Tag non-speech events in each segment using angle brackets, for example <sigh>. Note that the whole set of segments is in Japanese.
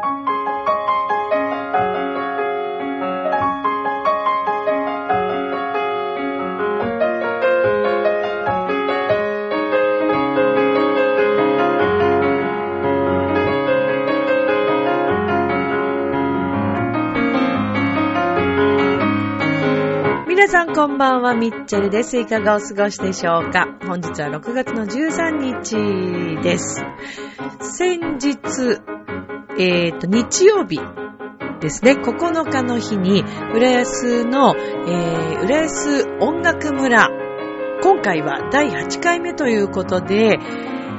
皆さんこんばんは、ミッチェルです。いかがお過ごしでしょうか？本日は6月の13日です。先日、えっ、と、日曜日ですね、9日の日に、浦安の、えー、浦安音楽村、今回は第8回目ということで、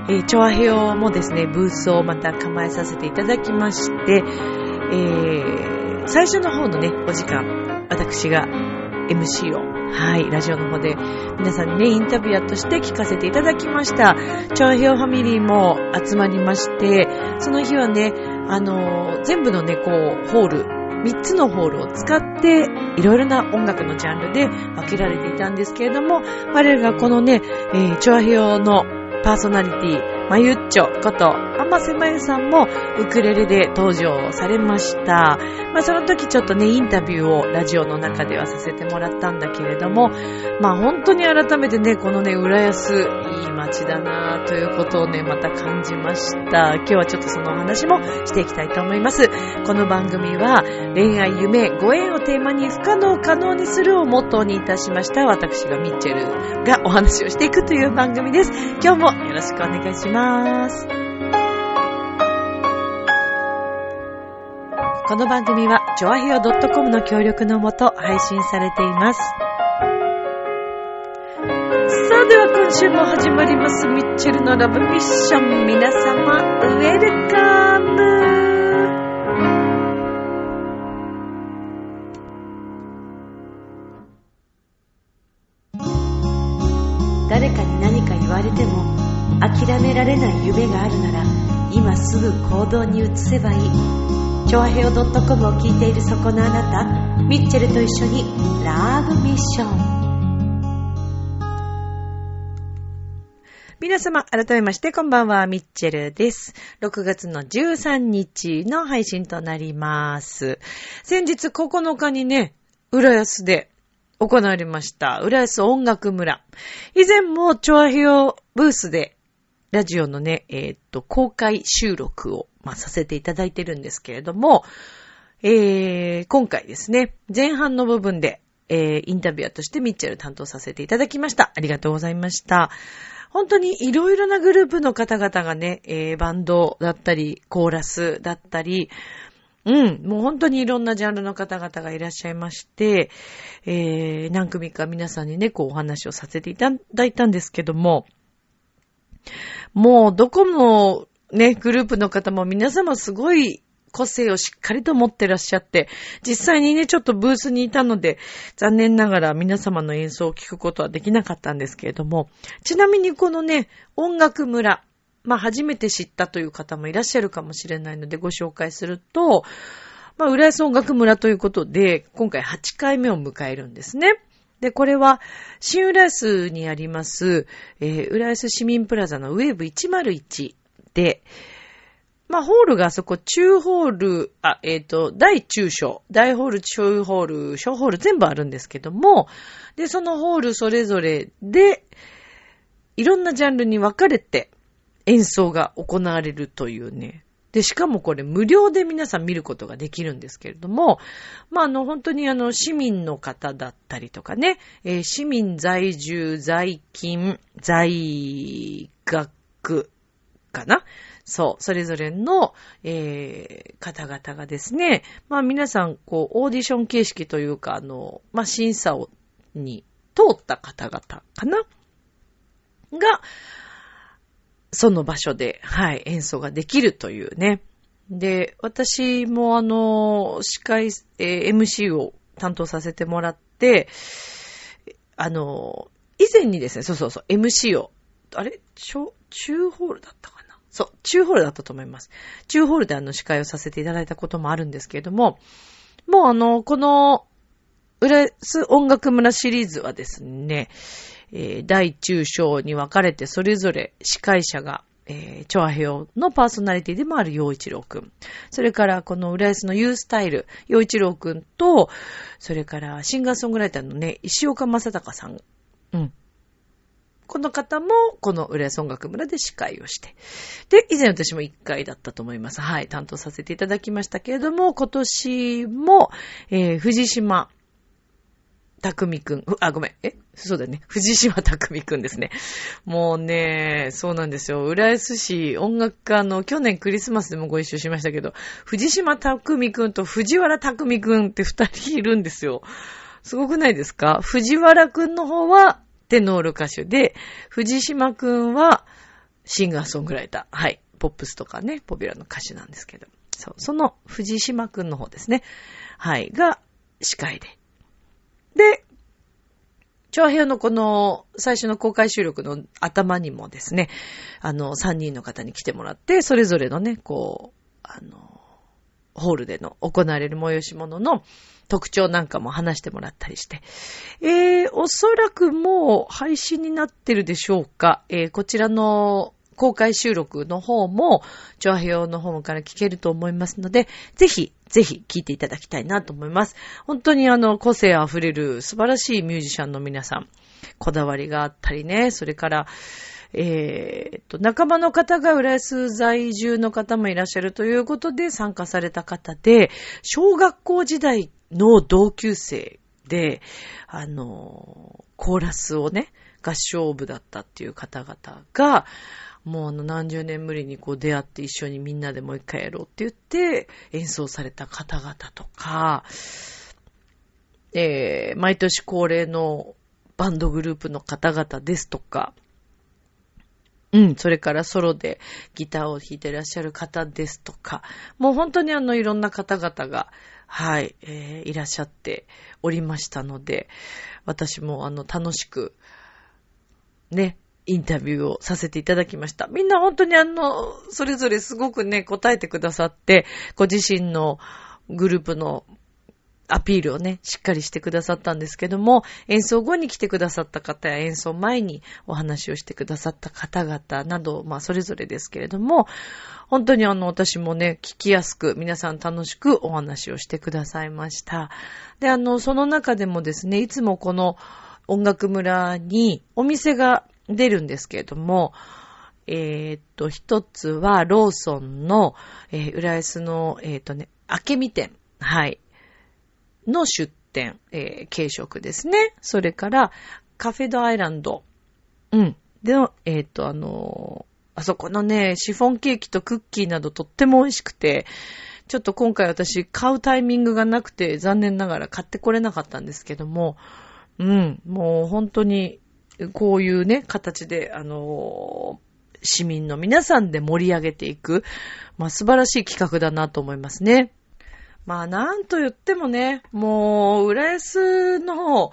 えー、チョアヘオもですね、ブースをまた構えさせていただきまして、えー、最初の方のね、お時間、私が MC を、はい、ラジオの方で皆さんにね、インタビュアーとして聞かせていただきました。チョアヘオファミリーも集まりまして、その日はね、あの全部のね、こう、ホール、3つのホールを使って、いろいろな音楽のジャンルで分けられていたんですけれども、我らがこのね、えー、チョアヘヨのパーソナリティ、まゆっちょこと、あませまゆさんもウクレレで登場されました。まあその時ちょっとね、インタビューをラジオの中ではさせてもらったんだけれども、まあ本当に改めてね、このね、浦安、いい街だなということをね、また感じました。今日はちょっとそのお話もしていきたいと思います。この番組は恋愛、夢、ご縁をテーマに不可能可能にするをモットーにいたしました。私がミッチェルがお話をしていくという番組です。今日もよろしくお願いします。この番組は、ジョアヒオ .com の協力のもと配信されています。さあ、では今週も始まります、ミッチェルのラブミッション。皆様、ウェルカム諦められない夢があるなら今すぐ行動に移せばいいチョアヘオ .com を聞いているそこのあなたミッチェルと一緒にラブミッション皆様、改めまして、こんばんは、ミッチェルです。6月の13日の配信となります。先日9日にね、浦安で行われました。浦安音楽村。以前も、チョアヘオブースで、ラジオのね、えーっと、公開収録を、まあ、させていただいてるんですけれども、えー、今回ですね、前半の部分で、えー、インタビュアーとしてミッチェル担当させていただきました。ありがとうございました。本当にいろいろなグループの方々がね、えー、バンドだったり、コーラスだったり、うん、もう本当にいろんなジャンルの方々がいらっしゃいまして、えー、何組か皆さんにね、こうお話をさせていただいたんですけども、もうどこのね、グループの方も皆様すごい個性をしっかりと持ってらっしゃって、実際にね、ちょっとブースにいたので、残念ながら皆様の演奏を聞くことはできなかったんですけれども、ちなみにこのね、音楽村、まあ初めて知ったという方もいらっしゃるかもしれないのでご紹介すると、まあ浦安音楽村ということで、今回8回目を迎えるんですね。で、これは、新浦安にあります、えー、浦安市民プラザのウェーブ101で、まあ、ホールがそこ、中ホール、あ、えっ、と、大中小、大ホール、中ホール、小ホール全部あるんですけども、で、そのホールそれぞれで、いろんなジャンルに分かれて演奏が行われるというね。で、しかもこれ無料で皆さん見ることができるんですけれども、まあ、あの、本当にあの、市民の方だったりとかね、えー市民在住、在勤、在学かな？そう、それぞれの、えー方々がですね、まあ皆さん、こう、オーディション形式というか、あの、まあ審査を、に通った方々かな？が、その場所で、はい、演奏ができるというね。で、私もあの、司会、えー MC を担当させてもらって、あの、以前にですね、そうそうそう、MC を、あれ？中、中ホールだったかな？そう、中ホールだったと思います。中ホールであの司会をさせていただいたこともあるんですけれども、もうあの、この、浦安音楽村シリーズはですね、えー大中小に分かれてそれぞれ司会者がえー、チョアヘヨのパーソナリティでもある陽一郎くん。それからこの浦安のユースタイル、陽一郎くんと、それからシンガーソングライターのね、石岡正隆さん。うん。この方も、この浦安音楽村で司会をして。で、以前私も1回だったと思います。はい、担当させていただきましたけれども、今年も、えー、藤島匠くん。あ、ごめん。え？そうだね。藤島匠くんですね。もうね、そうなんですよ。浦安市音楽家の去年クリスマスでもご一緒しましたけど、藤島匠くんと藤原匠くんって二人いるんですよ。すごくないですか？藤原くんの方はテノール歌手で、藤島くんはシンガーソングライター。はい。ポップスとかね、ポピュラーの歌手なんですけど。そう。その藤島くんの方ですね。はい。が司会で。で、長編のこの最初の公開収録の頭にもですね、あの、3人の方に来てもらって、それぞれのね、こう、あの、ホールでの行われる催し物の特徴なんかも話してもらったりして。えー、おそらくもう配信になってるでしょうか。えー、こちらの公開収録の方も、チョアヘオの方から聞けると思いますので、ぜひ、ぜひ聞いていただきたいなと思います。本当にあの、個性あふれる素晴らしいミュージシャンの皆さん、こだわりがあったりね、それから、えー、っと、仲間の方が浦安在住の方もいらっしゃるということで参加された方で、小学校時代の同級生で、あの、コーラスをね、合唱部だったっていう方々が、もうあの何十年ぶりにこう出会って一緒にみんなでもう一回やろうって言って演奏された方々とか、えー、毎年恒例のバンドグループの方々ですとか、うん、それからソロでギターを弾いてらっしゃる方ですとか、もう本当にあのいろんな方々が、はい、えー、いらっしゃっておりましたので、私もあの楽しく、ね、インタビューをさせていただきました。みんな本当にあの、それぞれすごくね、答えてくださって、ご自身のグループのアピールをね、しっかりしてくださったんですけども、演奏後に来てくださった方や演奏前にお話をしてくださった方々など、まあそれぞれですけれども、本当にあの私もね、聞きやすく、皆さん楽しくお話をしてくださいました。で、あの、その中でもですね、いつもこの音楽村にお店が出るんですけれども、えー、っと、一つはローソンの、えー、浦安の、えー、っとね、明美店、はい、の出店、えー、軽食ですね。それから、カフェドアイランド、うん。で、えー、っと、あのあそこのね、シフォンケーキとクッキーなどとっても美味しくて、ちょっと今回私買うタイミングがなくて残念ながら買ってこれなかったんですけども、うん、もう本当にこういうね、形で、あのー、市民の皆さんで盛り上げていく、まあ、素晴らしい企画だなと思いますね。まあ、なんと言ってもね、もう、浦安の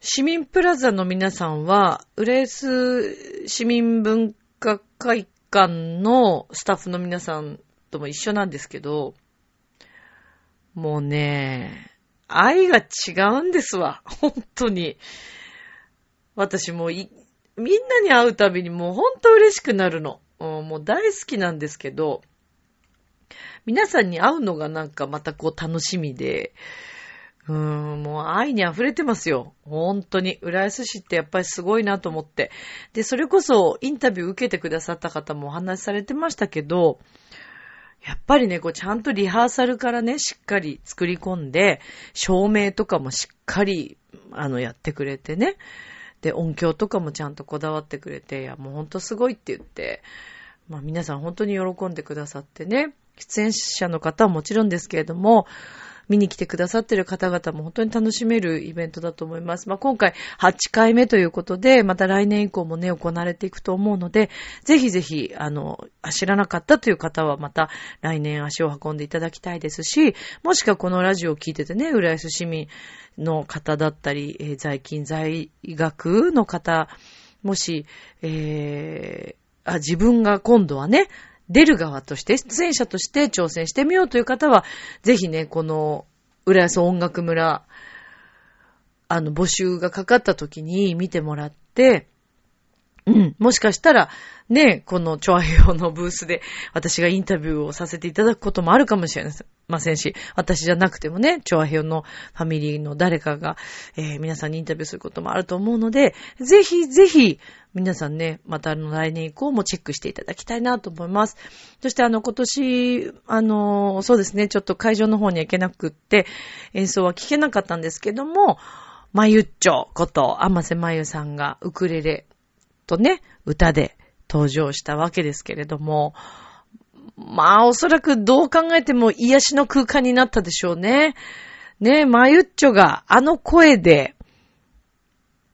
市民プラザの皆さんは、浦安市民文化会館のスタッフの皆さんとも一緒なんですけど、もうね、愛が違うんですわ。本当に。私もい、みんなに会うたびにもうほんと嬉しくなるの。もう大好きなんですけど、皆さんに会うのがなんかまたこう楽しみで、うーん、もう愛に溢れてますよ。本当に。浦安市ってやっぱりすごいなと思って。で、それこそインタビュー受けてくださった方もお話しされてましたけど、やっぱりね、こうちゃんとリハーサルからね、しっかり作り込んで、照明とかもしっかり、あの、やってくれてね。で、音響とかもちゃんとこだわってくれて、いや、もうほんとすごいって言って、まあ皆さん本当に喜んでくださってね、出演者の方はもちろんですけれども、見に来てくださってる方々も本当に楽しめるイベントだと思います。まあ、今回8回目ということで、また来年以降もね、行われていくと思うので、ぜひぜひ、あの、知らなかったという方はまた来年足を運んでいただきたいですし、もしくはこのラジオを聞いててね、浦安市民の方だったり、えー、在勤在学の方、もし、えー、あ、自分が今度はね、出る側として、出演者として挑戦してみようという方は、ぜひね、この、浦安音楽村、あの、募集がかかった時に見てもらって、うん。もしかしたら、ね、このチョアヘヨのブースで私がインタビューをさせていただくこともあるかもしれませんし、私じゃなくてもね、チョアヘヨのファミリーの誰かが、えー、皆さんにインタビューすることもあると思うので、ぜひぜひ、皆さんね、またあの来年以降もチェックしていただきたいなと思います。そしてあの今年、あの、そうですね、ちょっと会場の方には行けなくって、演奏は聞けなかったんですけども、まゆっちょこと、あませまゆさんがウクレレとね、歌で登場したわけですけれども、まあおそらくどう考えても癒しの空間になったでしょうね。ね、マユッチョがあの声で、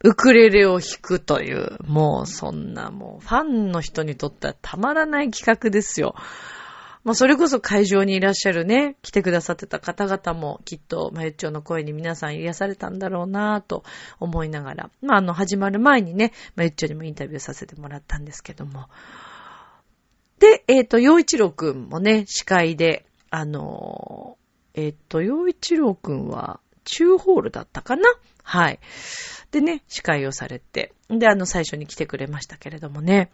ウクレレを弾くという、もうそんなもうファンの人にとってはたまらない企画ですよ。まあ、それこそ会場にいらっしゃるね、来てくださってた方々もきっと、まゆっちょの声に皆さん癒されたんだろうなぁと思いながら、まあ、あの、始まる前にね、まゆっちょにもインタビューさせてもらったんですけども。で、えっ、ー、と、洋一郎くんもね、司会で、あのえっ、ー、と、洋一郎くんは、中ホールだったかな？はい。でね、司会をされて、で、あの、最初に来てくれましたけれどもね。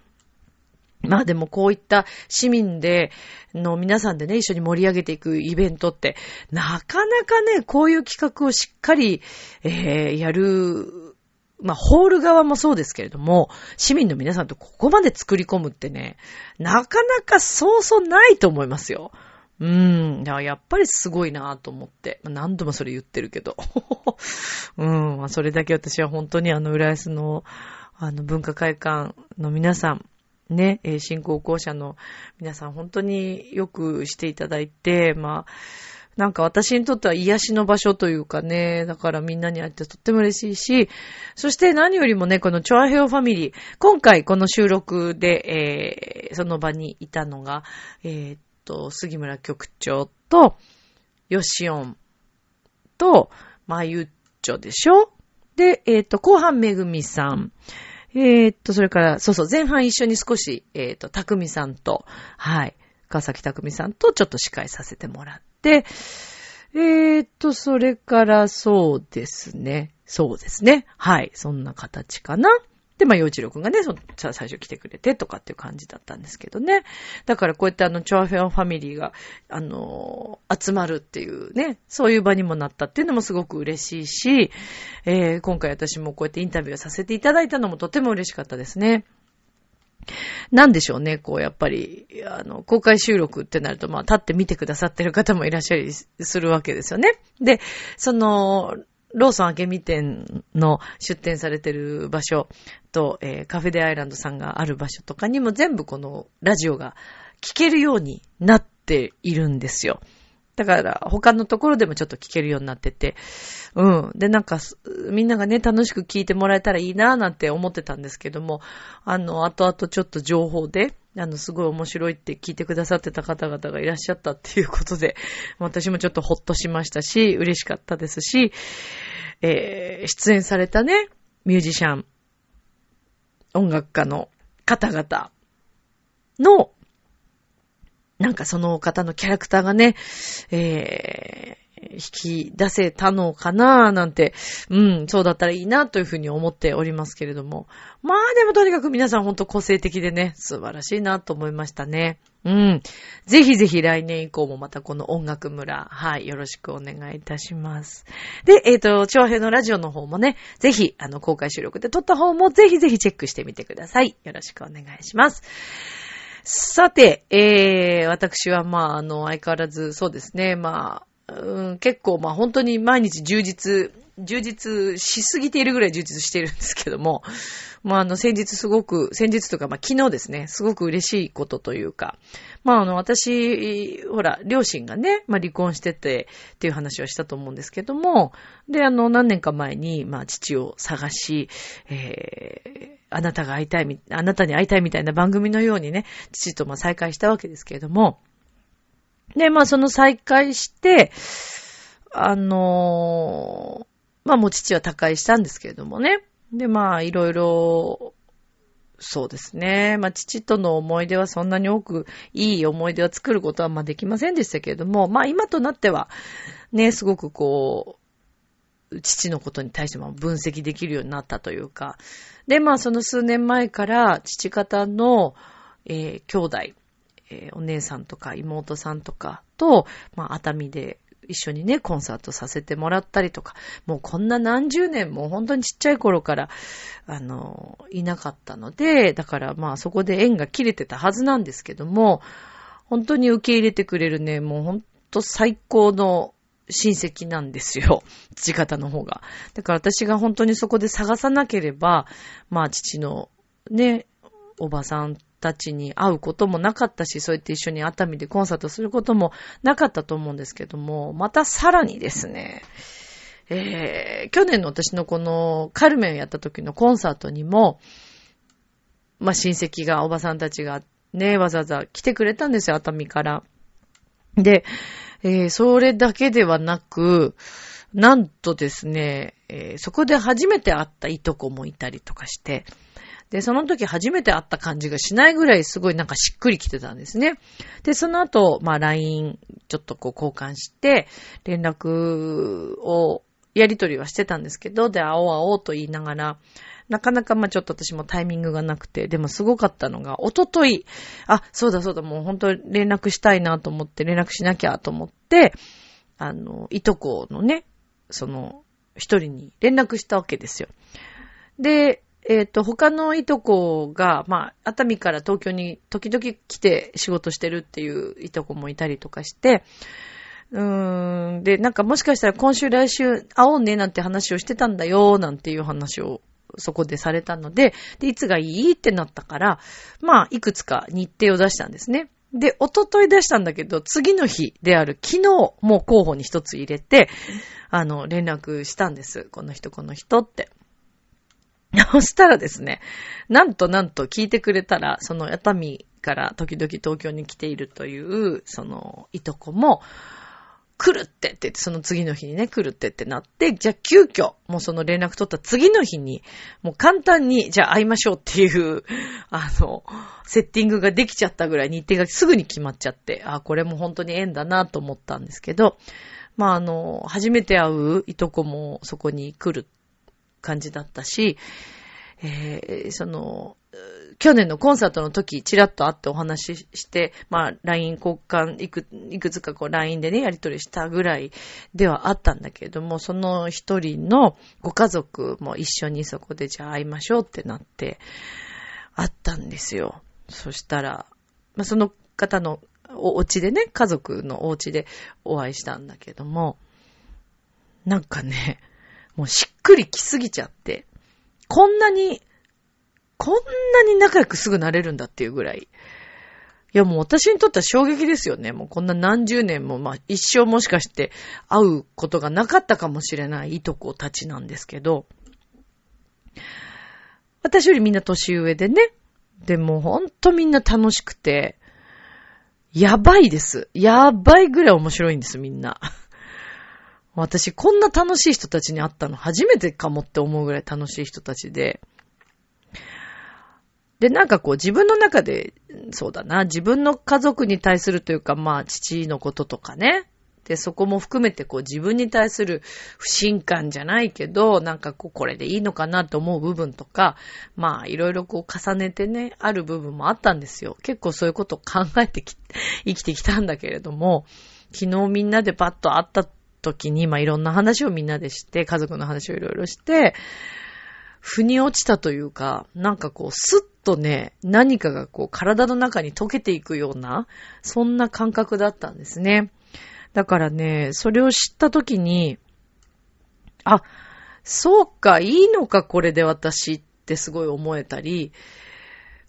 <laughs> まあでもこういった市民で、の皆さんでね、一緒に盛り上げていくイベントって、なかなかね、こういう企画をしっかり、えー、やる、まあ、ホール側もそうですけれども、市民の皆さんとここまで作り込むってね、なかなかそうそうないと思いますよ。うん。だからやっぱりすごいなと思って。何度もそれ言ってるけど。<laughs> うん。まあそれだけ私は本当にあの、浦安の、あの、文化会館の皆さん、ね、え新高校者の皆さん本当によくしていただいて、まあ、なんか私にとっては癒しの場所というかね、だからみんなに会ってとっても嬉しいし、そして何よりもね、このチョアヘオファミリー、今回この収録で、えー、その場にいたのが、えー、っと、杉村局長と、ヨシオンと、まゆっちょでしょ？で、えー、っと、後半めぐみさん。えー、っと、それから、そうそう、前半一緒に少し、えー、っと、たくみさんと、はい、川崎たくみさんとちょっと司会させてもらって、えー、っと、それからそうですね。そうですね。はい。そんな形かな。で、まあ、幼稚郎くんがね、その最初来てくれてとかっていう感じだったんですけどね。だからこうやってあの、チョアフェアファミリーが、あの、集まるっていうね、そういう場にもなったっていうのもすごく嬉しいし、えー、今回私もこうやってインタビューさせていただいたのもとても嬉しかったですね。なんでしょうね、こう、やっぱり、あの、公開収録ってなると、まあ、立って見てくださってる方もいらっしゃりするわけですよね。で、その、ローソン明美店の出店されてる場所と、えー、カフェデアイランドさんがある場所とかにも全部このラジオが聞けるようになっているんですよ。だから、他のところでもちょっと聞けるようになってて、うん。で、なんか、みんながね、楽しく聞いてもらえたらいいなぁなんて思ってたんですけども、あの、後々ちょっと情報で、あの、すごい面白いって聞いてくださってた方々がいらっしゃったっていうことで、<laughs> 私もちょっとほっとしましたし、嬉しかったですし、えー、出演されたね、ミュージシャン、音楽家の方々のなんかその方のキャラクターがね、え、引き出せたのかななんて、うん、そうだったらいいなというふうに思っておりますけれども。まあでもとにかく皆さんほんと個性的でね、素晴らしいなと思いましたね。うん。ぜひぜひ来年以降もまたこの音楽村、はい、よろしくお願いいたします。で、えっ、ー、と、長平のラジオの方もね、ぜひ、あの、公開収録で撮った方もぜひぜひチェックしてみてください。よろしくお願いします。さて、えー、私はまあ、あの、相変わらず、そうですね、まあ、うん、結構まあ本当に毎日充実、充実しすぎているぐらい充実しているんですけども、<laughs> まあ、あの、先日すごく、先日とか、まあ、昨日ですね、すごく嬉しいことというか、まあ、あの、私、ほら、両親がね、まあ、離婚してて、っていう話をしたと思うんですけども、で、あの、何年か前に、まあ、父を探し、えー、あなたが会いたい、あなたに会いたいみたいな番組のようにね、父とまあ再会したわけですけれども、で、まあ、その再会して、あのー、まあ、もう父は他界したんですけれどもね、で、まあ、いろいろ、そうですね。まあ、父との思い出はそんなに多く、いい思い出を作ることは、まあ、できませんでしたけれども、まあ、今となっては、ね、すごくこう父のことに対しても分析できるようになったというか。で、まあその数年前から父方の、えー、兄弟、えー、お姉さんとか妹さんとかと、まあ熱海で一緒にね、コンサートさせてもらったりとか、もうこんな何十年も本当にちっちゃい頃から、あの、いなかったので、だからまあそこで縁が切れてたはずなんですけども、本当に受け入れてくれるね、もう本当最高の親戚なんですよ。<laughs> 父方の方が。だから私が本当にそこで探さなければ、まあ父のね、おばさんたちに会うこともなかったし、そうやって一緒に熱海でコンサートすることもなかったと思うんですけども、またさらにですね、えー、去年の私のこのカルメンをやった時のコンサートにも、まあ親戚が、おばさんたちがね、わざわざ来てくれたんですよ、熱海から。で、えー、それだけではなく、なんとですね、えー、そこで初めて会ったいとこもいたりとかして、で、その時初めて会った感じがしないぐらいすごいなんかしっくりきてたんですね。で、その後、まあ LINE ちょっとこう交換して、連絡をやりとりはしてたんですけど、で、会おう会おうと言いながら、なかなかまあちょっと私もタイミングがなくて、でもすごかったのが、おととい、あ、そうだそうだ、もう本当連絡したいなと思って、連絡しなきゃと思って、あの、いとこのね、その、一人に連絡したわけですよ。で、えっ、ー、と、他のいとこが、まあ、熱海から東京に時々来て仕事してるっていういとこもいたりとかして、うーん、で、なんかもしかしたら今週来週会おうねなんて話をしてたんだよ、なんていう話をそこでされたので、で、いつがいいってなったから、まあ、いくつか日程を出したんですね。で、おととい出したんだけど、次の日である昨日、も候補に一つ入れて、あの、連絡したんです。この人、この人って。そしたらですね、なんとなんと聞いてくれたら、その熱海から時々東京に来ているという、その、いとこも、来るってって、その次の日にね、来るってってなって、じゃあ急遽、もうその連絡取った次の日に、もう簡単に、じゃあ会いましょうっていう、あの、セッティングができちゃったぐらい日程がすぐに決まっちゃって、あ、これも本当に縁だなと思ったんですけど、まああの、初めて会ういとこもそこに来る感じだったし、えー、その、去年のコンサートの時、ちらっと会ってお話しして、まあ、LINE 交換、いく、いくつかこう LINE でね、やり取りしたぐらいではあったんだけれども、その一人のご家族も一緒にそこでじゃあ会いましょうってなって、会ったんですよ。そしたら、まあ、その方のお家でね、家族のお家でお会いしたんだけども、なんかね、もうしっくりきすぎちゃって、こんなにこんなに仲良くすぐなれるんだっていうぐらい。いやもう私にとっては衝撃ですよね。もうこんな何十年も、まあ一生もしかして会うことがなかったかもしれないいとこたちなんですけど、私よりみんな年上でね。でもほんとみんな楽しくて、やばいです。やばいぐらい面白いんです、みんな。私こんな楽しい人たちに会ったの初めてかもって思うぐらい楽しい人たちで、で、なんかこう自分の中で、そうだな、自分の家族に対するというか、まあ父のこととかね。で、そこも含めてこう自分に対する不信感じゃないけど、なんかこうこれでいいのかなと思う部分とか、まあいろいろこう重ねてね、ある部分もあったんですよ。結構そういうことを考えてき、生きてきたんだけれども、昨日みんなでパッと会った時に、まあいろんな話をみんなでして、家族の話をいろいろして、腑に落ちたというか、なんかこう、スッとね、何かがこう、体の中に溶けていくような、そんな感覚だったんですね。だからね、それを知ったときに、あ、そうか、いいのか、これで私ってすごい思えたり、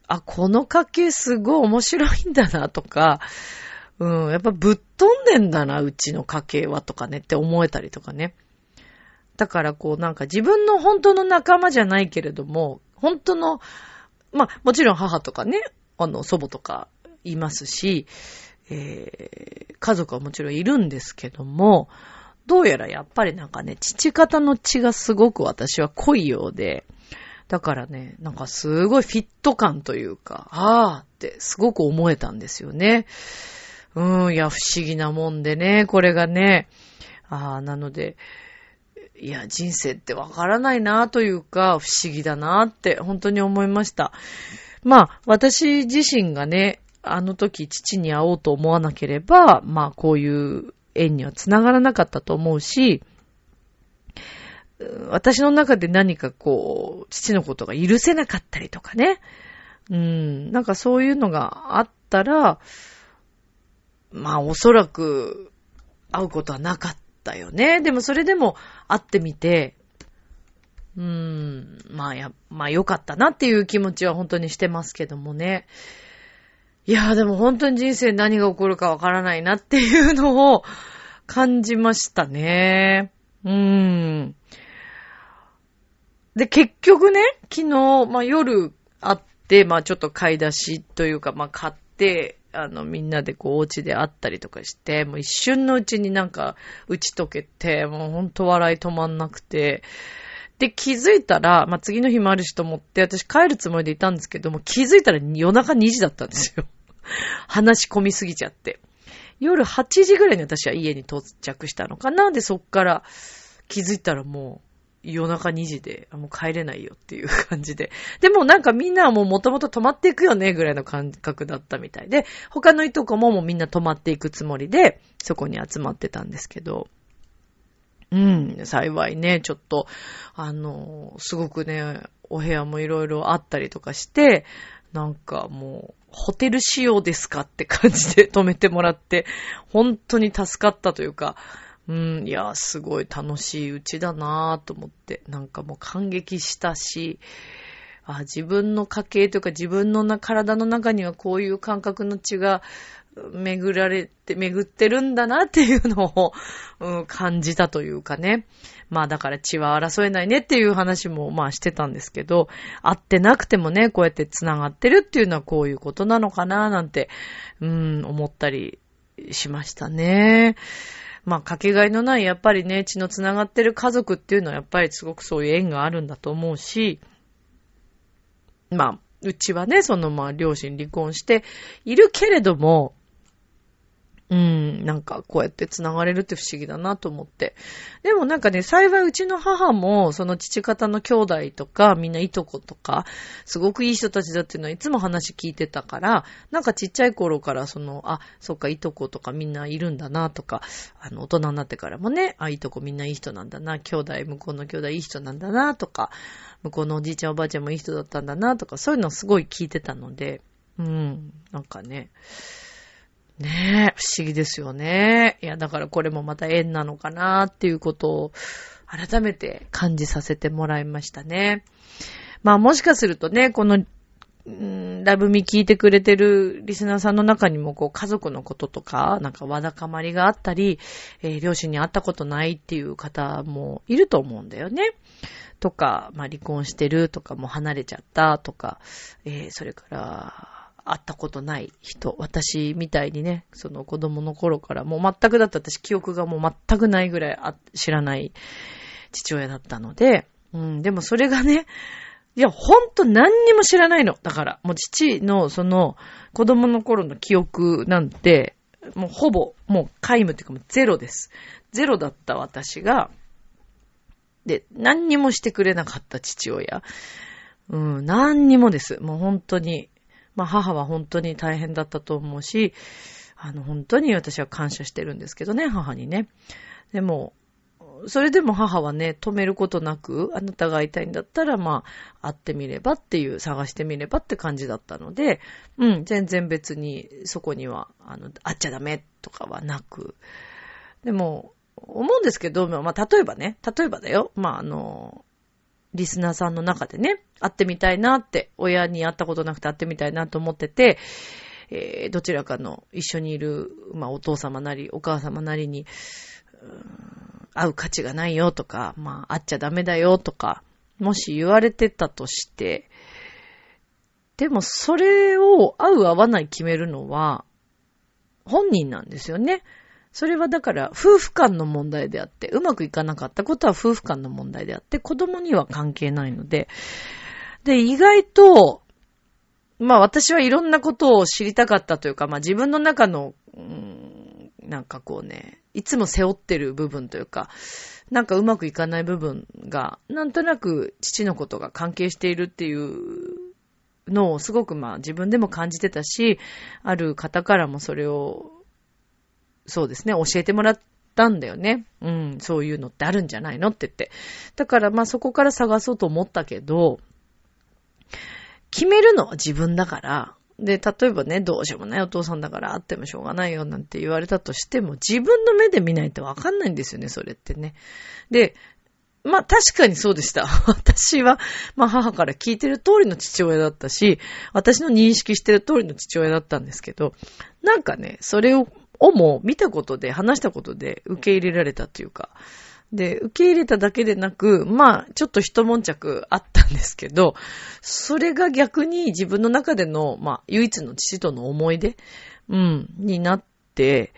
あ、この家系すごい面白いんだなとか、うん、やっぱぶっ飛んでんだな、うちの家系はとかねって思えたりとかね。だからこうなんか自分の本当の仲間じゃないけれども、本当の、まあもちろん母とかね、あの祖母とかいますし、えー、家族はもちろんいるんですけども、どうやらやっぱりなんかね、父方の血がすごく私は濃いようで、だからね、なんかすごいフィット感というか、ああってすごく思えたんですよね。うん、いや、不思議なもんでね、これがね。ああ、なので、いや、人生ってわからないなというか、不思議だなって本当に思いました。まあ、私自身がね、あの時父に会おうと思わなければ、まあ、こういう縁には繋がらなかったと思うし、私の中で何かこう、父のことが許せなかったりとかね。うん、なんかそういうのがあったら、まあおそらく会うことはなかったよね。でもそれでも会ってみて、うーん、まあや、まあ良かったなっていう気持ちは本当にしてますけどもね。いやーでも本当に人生何が起こるかわからないなっていうのを感じましたね。うーん。で、結局ね、昨日、まあ夜会って、まあちょっと買い出しというか、まあ買って、あの、みんなでこう、お家で会ったりとかして、もう一瞬のうちになんか、打ち解けて、もうほんと笑い止まんなくて、で、気づいたら、まあ、次の日もあるしと思って、私帰るつもりでいたんですけども、気づいたら夜中2時だったんですよ。<laughs> 話し込みすぎちゃって。夜8時ぐらいに私は家に到着したのかな。で、そっから気づいたらもう、夜中2時で、もう帰れないよっていう感じで。<laughs> でもなんかみんなはもう元々泊まっていくよねぐらいの感覚だったみたいで、他のいとこももうみんな泊まっていくつもりで、そこに集まってたんですけど。うん、幸いね、ちょっと、あの、すごくね、お部屋もいろいろあったりとかして、なんかもう、ホテル仕様ですかって感じで泊めてもらって、本当に助かったというか、うん、いや、すごい楽しいうちだなぁと思って、なんかもう感激したし、あ自分の家系というか自分のな体の中にはこういう感覚の血が巡られて、巡ってるんだなっていうのを、うん、感じたというかね。まあだから血は争えないねっていう話もまあしてたんですけど、会ってなくてもね、こうやって繋がってるっていうのはこういうことなのかななんて、うん、思ったりしましたね。まあ、かけがえのない、やっぱりね、血の繋がってる家族っていうのは、やっぱりすごくそういう縁があるんだと思うし、まあ、うちはね、そのまあ、両親離婚しているけれども、うん、なんかこうやって繋がれるって不思議だなと思って。でもなんかね、幸いうちの母も、その父方の兄弟とか、みんないとことか、すごくいい人たちだっていうのはいつも話聞いてたから、なんかちっちゃい頃からその、あ、そっか、いとことかみんないるんだなとか、あの、大人になってからもね、あ、いとこみんないい人なんだな、兄弟、向こうの兄弟いい人なんだなとか、向こうのおじいちゃんおばあちゃんもいい人だったんだなとか、そういうのすごい聞いてたので、うん、なんかね、ねえ、不思議ですよね。いや、だからこれもまた縁なのかなっていうことを改めて感じさせてもらいましたね。まあもしかするとね、この、んラブミ聞いてくれてるリスナーさんの中にも、こう、家族のこととか、なんかわだかまりがあったり、えー、両親に会ったことないっていう方もいると思うんだよね。とか、まあ離婚してるとか、もう離れちゃったとか、えー、それから、会ったことない人、私みたいにね、その子供の頃からもう全くだった私記憶がもう全くないぐらい知らない父親だったので、うん、でもそれがね、いや、ほんと何にも知らないの。だから、もう父のその子供の頃の記憶なんて、もうほぼ、もう皆無っていうかもうゼロです。ゼロだった私が、で、何にもしてくれなかった父親。うん、何にもです。もう本当に、まあ母は本当に大変だったと思うし、あの本当に私は感謝してるんですけどね、母にね。でも、それでも母はね、止めることなく、あなたが会いたいんだったら、まあ、会ってみればっていう、探してみればって感じだったので、うん、全然別にそこには、あの、会っちゃダメとかはなく。でも、思うんですけど、まあ、例えばね、例えばだよ、まあ、あの、リスナーさんの中でね、会ってみたいなって、親に会ったことなくて会ってみたいなと思ってて、えー、どちらかの一緒にいる、まあ、お父様なり、お母様なりに、会う価値がないよとか、まあ、会っちゃダメだよとか、もし言われてたとして、でもそれを会う会わない決めるのは、本人なんですよね。それはだから夫婦間の問題であって、うまくいかなかったことは夫婦間の問題であって、子供には関係ないので、で、意外と、まあ私はいろんなことを知りたかったというか、まあ自分の中の、うん、なんかこうね、いつも背負ってる部分というか、なんかうまくいかない部分が、なんとなく父のことが関係しているっていうのをすごくまあ自分でも感じてたし、ある方からもそれを、そうですね、教えてもらったんだよね。うん、そういうのってあるんじゃないのって言って。だからまあそこから探そうと思ったけど、決めるのは自分だから、で、例えばね、どうしようもないお父さんだから会ってもしょうがないよなんて言われたとしても、自分の目で見ないとわかんないんですよね、それってね。で、まあ確かにそうでした。<laughs> 私は、まあ母から聞いてる通りの父親だったし、私の認識してる通りの父親だったんですけど、なんかね、それを、をも見たことで、話したことで受け入れられたというか、で、受け入れただけでなく、まあ、ちょっと一悶着あったんですけど、それが逆に自分の中での、まあ、唯一の父との思い出、うん、になって、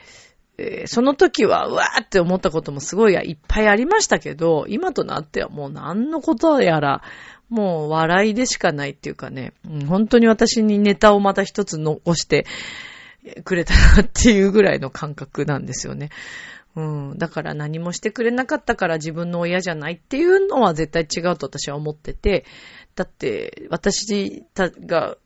えー、その時は、うわーって思ったこともすごいいっぱいありましたけど、今となってはもう何のことやら、もう笑いでしかないっていうかね、うん、本当に私にネタをまた一つ残してくれたなっていうぐらいの感覚なんですよね。うん。だから何もしてくれなかったから自分の親じゃないっていうのは絶対違うと私は思ってて、だって私たが、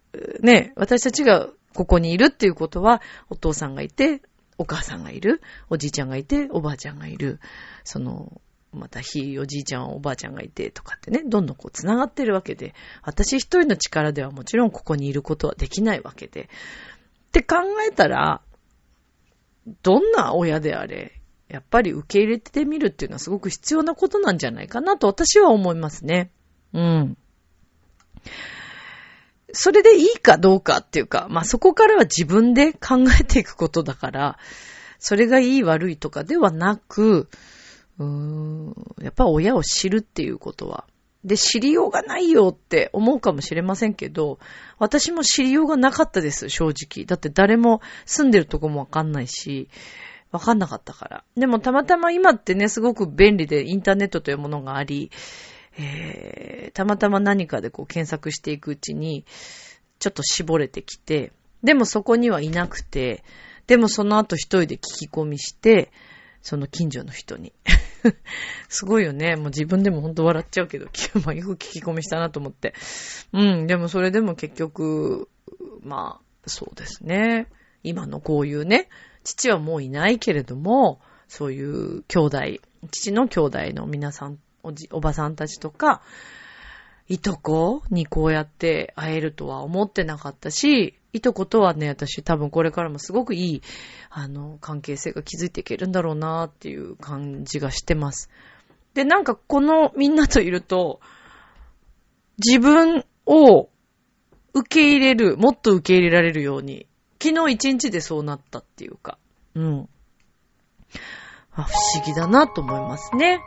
ね、私たちがここにいるっていうことは、お父さんがいて、お母さんがいる、おじいちゃんがいて、おばあちゃんがいる、その、またひいおじいちゃん、おばあちゃんがいてとかってね、どんどんこう繋がってるわけで、私一人の力ではもちろんここにいることはできないわけで。って考えたら、どんな親であれ、やっぱり受け入れてみるっていうのはすごく必要なことなんじゃないかなと私は思いますね。うん。それでいいかどうかっていうか、まあそこからは自分で考えていくことだから、それがいい悪いとかではなく、うーん、やっぱ親を知るっていうことは。で、知りようがないよって思うかもしれませんけど、私も知りようがなかったです、正直。だって誰も住んでるとこもわかんないし、わかんなかったから。でもたまたま今ってね、すごく便利でインターネットというものがあり、えー、たまたま何かでこう検索していくうちに、ちょっと絞れてきて、でもそこにはいなくて、でもその後一人で聞き込みして、その近所の人に。<laughs> <laughs> すごいよね。もう自分でもほんと笑っちゃうけど、<laughs> まあ、よく聞き込みしたなと思って。うん、でもそれでも結局、まあ、そうですね。今のこういうね、父はもういないけれども、そういう兄弟、父の兄弟の皆さん、おじ、おばさんたちとか、いとこにこうやって会えるとは思ってなかったし、いとことはね、私多分これからもすごくいい、あの、関係性が築いていけるんだろうなっていう感じがしてます。で、なんかこのみんなといると、自分を受け入れる、もっと受け入れられるように昨日一日でそうなったっていうか、うん。不思議だなと思いますね。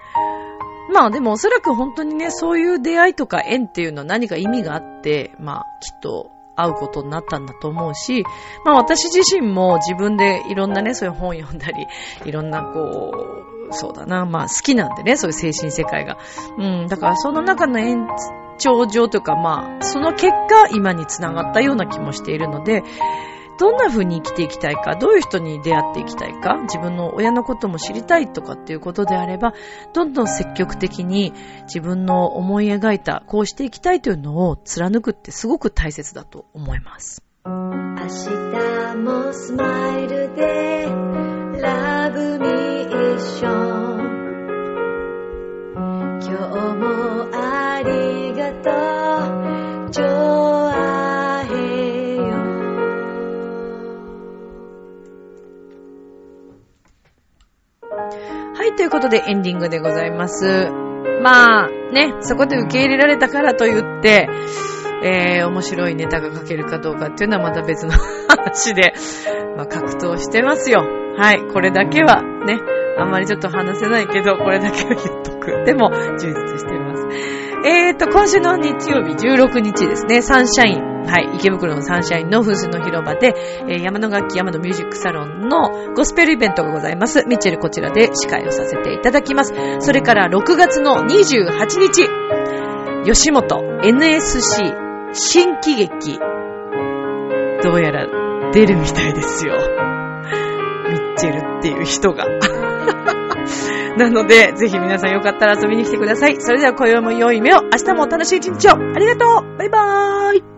まあでもおそらく本当にね、そういう出会いとか縁っていうのは何か意味があって、まあきっと会うことになったんだと思うし、まあ私自身も自分でいろんなね、そういう本読んだり、いろんなこう、そうだな、まあ好きなんでね、そういう精神世界が。うん、だからその中の延長上というかまあ、その結果今につながったような気もしているので、どんな風に生きていきたいか、どういう人に出会っていきたいか、自分の親のことも知りたいとかっていうことであれば、どんどん積極的に自分の思い描いた、こうしていきたいというのを貫くってすごく大切だと思います。明日もスマイルでラブミッション今日もありがとうということでエンディングでございます。まあ、ね、そこで受け入れられたからと言って、えー、面白いネタが書けるかどうかっていうのはまた別の話で、<laughs> まあ、格闘してますよ。はい、これだけはね、あんまりちょっと話せないけど、これだけは言っとく。でも、充実して。えーと、今週の日曜日16日ですね、サンシャインはい、池袋のサンシャインの風水の広場で、えー、山の楽器山のミュージックサロンのゴスペルイベントがございます。ミッチェルこちらで司会をさせていただきます。それから6月の28日、吉本 NSC 新喜劇、どうやら出るみたいですよ。ミッチェルっていう人が。<laughs> <laughs> なので、ぜひ皆さんよかったら遊びに来てください。それでは今宵も良い目を、明日も楽しい一日を。ありがとうバイバーイ